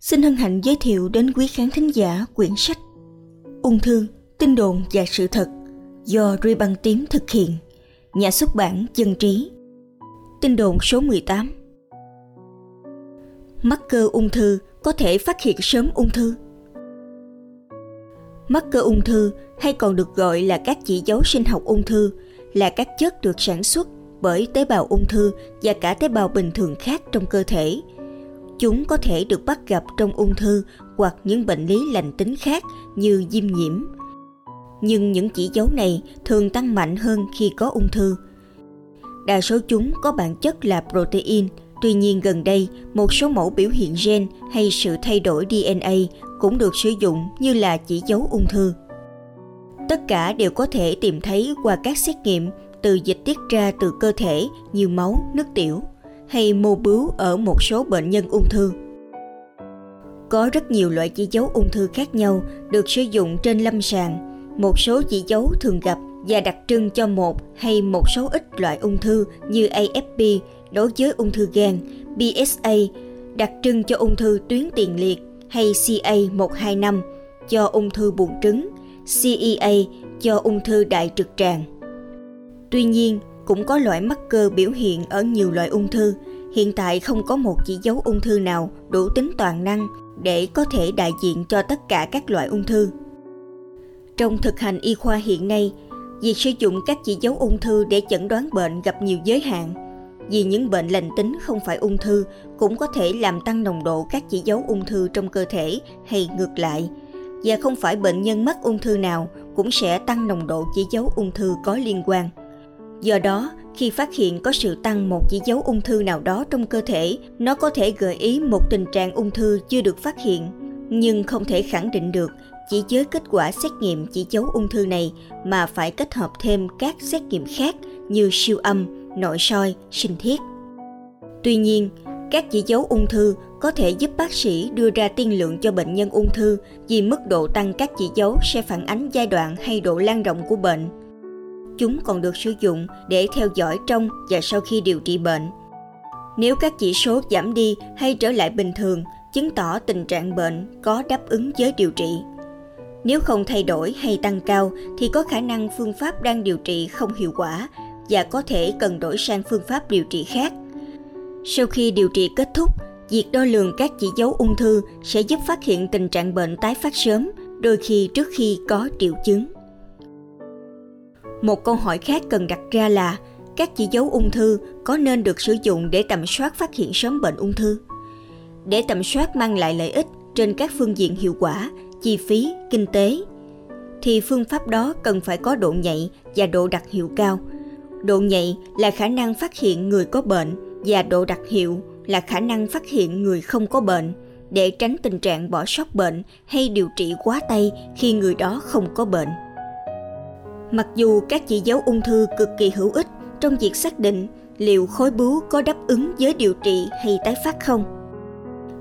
Xin hân hạnh giới thiệu đến quý khán thính giả quyển sách Ung thư, tin đồn và sự thật do Ruy Băng Tím thực hiện, nhà xuất bản Dân Trí. Tin đồn số 18 Mắc cơ ung thư có thể phát hiện sớm ung thư. Mắc cơ ung thư hay còn được gọi là các chỉ dấu sinh học ung thư là các chất được sản xuất bởi tế bào ung thư và cả tế bào bình thường khác trong cơ thể. Chúng có thể được bắt gặp trong ung thư hoặc những bệnh lý lành tính khác như viêm nhiễm. Nhưng những chỉ dấu này thường tăng mạnh hơn khi có ung thư. Đa số chúng có bản chất là protein, tuy nhiên gần đây một số mẫu biểu hiện gen hay sự thay đổi DNA cũng được sử dụng như là chỉ dấu ung thư. Tất cả đều có thể tìm thấy qua các xét nghiệm từ dịch tiết ra từ cơ thể như máu, nước tiểu hay mô bướu ở một số bệnh nhân ung thư. Có rất nhiều loại chỉ dấu ung thư khác nhau được sử dụng trên lâm sàng. Một số chỉ dấu thường gặp và đặc trưng cho một hay một số ít loại ung thư như AFP đối với ung thư gan, PSA đặc trưng cho ung thư tuyến tiền liệt hay CA125 cho ung thư buồng trứng, CEA cho ung thư đại trực tràng. Tuy nhiên, cũng có loại mắc cơ biểu hiện ở nhiều loại ung thư. Hiện tại không có một chỉ dấu ung thư nào đủ tính toàn năng để có thể đại diện cho tất cả các loại ung thư. Trong thực hành y khoa hiện nay, việc sử dụng các chỉ dấu ung thư để chẩn đoán bệnh gặp nhiều giới hạn. Vì những bệnh lành tính không phải ung thư cũng có thể làm tăng nồng độ các chỉ dấu ung thư trong cơ thể hay ngược lại. Và không phải bệnh nhân mắc ung thư nào cũng sẽ tăng nồng độ chỉ dấu ung thư có liên quan. Do đó, khi phát hiện có sự tăng một chỉ dấu ung thư nào đó trong cơ thể, nó có thể gợi ý một tình trạng ung thư chưa được phát hiện, nhưng không thể khẳng định được chỉ với kết quả xét nghiệm chỉ dấu ung thư này mà phải kết hợp thêm các xét nghiệm khác như siêu âm, nội soi, sinh thiết. Tuy nhiên, các chỉ dấu ung thư có thể giúp bác sĩ đưa ra tiên lượng cho bệnh nhân ung thư vì mức độ tăng các chỉ dấu sẽ phản ánh giai đoạn hay độ lan rộng của bệnh chúng còn được sử dụng để theo dõi trong và sau khi điều trị bệnh. Nếu các chỉ số giảm đi hay trở lại bình thường, chứng tỏ tình trạng bệnh có đáp ứng với điều trị. Nếu không thay đổi hay tăng cao thì có khả năng phương pháp đang điều trị không hiệu quả và có thể cần đổi sang phương pháp điều trị khác. Sau khi điều trị kết thúc, việc đo lường các chỉ dấu ung thư sẽ giúp phát hiện tình trạng bệnh tái phát sớm, đôi khi trước khi có triệu chứng. Một câu hỏi khác cần đặt ra là các chỉ dấu ung thư có nên được sử dụng để tầm soát phát hiện sớm bệnh ung thư? Để tầm soát mang lại lợi ích trên các phương diện hiệu quả, chi phí, kinh tế, thì phương pháp đó cần phải có độ nhạy và độ đặc hiệu cao. Độ nhạy là khả năng phát hiện người có bệnh và độ đặc hiệu là khả năng phát hiện người không có bệnh để tránh tình trạng bỏ sót bệnh hay điều trị quá tay khi người đó không có bệnh. Mặc dù các chỉ dấu ung thư cực kỳ hữu ích trong việc xác định liệu khối bướu có đáp ứng với điều trị hay tái phát không.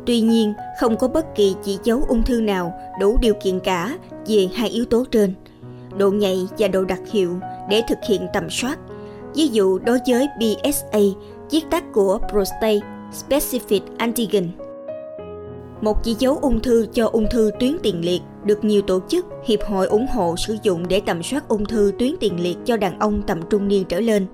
Tuy nhiên, không có bất kỳ chỉ dấu ung thư nào đủ điều kiện cả về hai yếu tố trên, độ nhạy và độ đặc hiệu để thực hiện tầm soát. Ví dụ đối với PSA, viết tắt của Prostate Specific Antigen một chỉ dấu ung thư cho ung thư tuyến tiền liệt được nhiều tổ chức, hiệp hội ủng hộ sử dụng để tầm soát ung thư tuyến tiền liệt cho đàn ông tầm trung niên trở lên.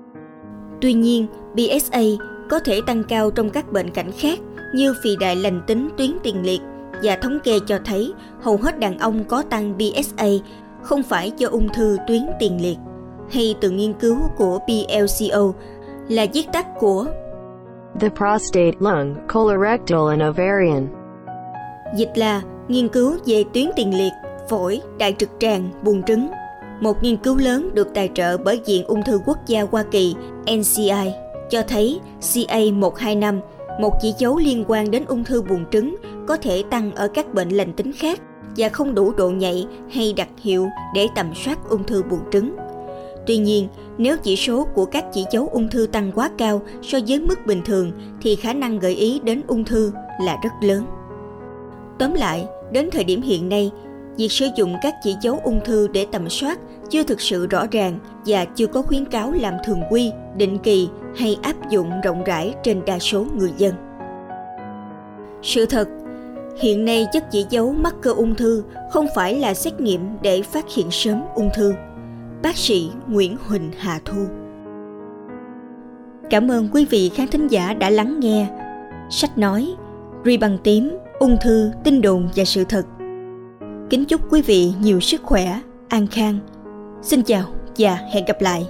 Tuy nhiên, PSA có thể tăng cao trong các bệnh cảnh khác như phì đại lành tính tuyến tiền liệt và thống kê cho thấy hầu hết đàn ông có tăng PSA không phải do ung thư tuyến tiền liệt hay từ nghiên cứu của PLCO là viết tắt của The prostate, lung, colorectal and ovarian dịch là nghiên cứu về tuyến tiền liệt, phổi, đại trực tràng, buồng trứng. Một nghiên cứu lớn được tài trợ bởi Viện Ung thư Quốc gia Hoa Kỳ NCI cho thấy CA125, một chỉ dấu liên quan đến ung thư buồng trứng, có thể tăng ở các bệnh lành tính khác và không đủ độ nhạy hay đặc hiệu để tầm soát ung thư buồng trứng. Tuy nhiên, nếu chỉ số của các chỉ dấu ung thư tăng quá cao so với mức bình thường thì khả năng gợi ý đến ung thư là rất lớn. Tóm lại, đến thời điểm hiện nay, việc sử dụng các chỉ dấu ung thư để tầm soát chưa thực sự rõ ràng và chưa có khuyến cáo làm thường quy, định kỳ hay áp dụng rộng rãi trên đa số người dân. Sự thật, Hiện nay chất chỉ dấu mắc cơ ung thư không phải là xét nghiệm để phát hiện sớm ung thư. Bác sĩ Nguyễn Huỳnh Hà Thu Cảm ơn quý vị khán thính giả đã lắng nghe. Sách nói, ri bằng tím, ung thư, tin đồn và sự thật. Kính chúc quý vị nhiều sức khỏe, an khang. Xin chào và hẹn gặp lại.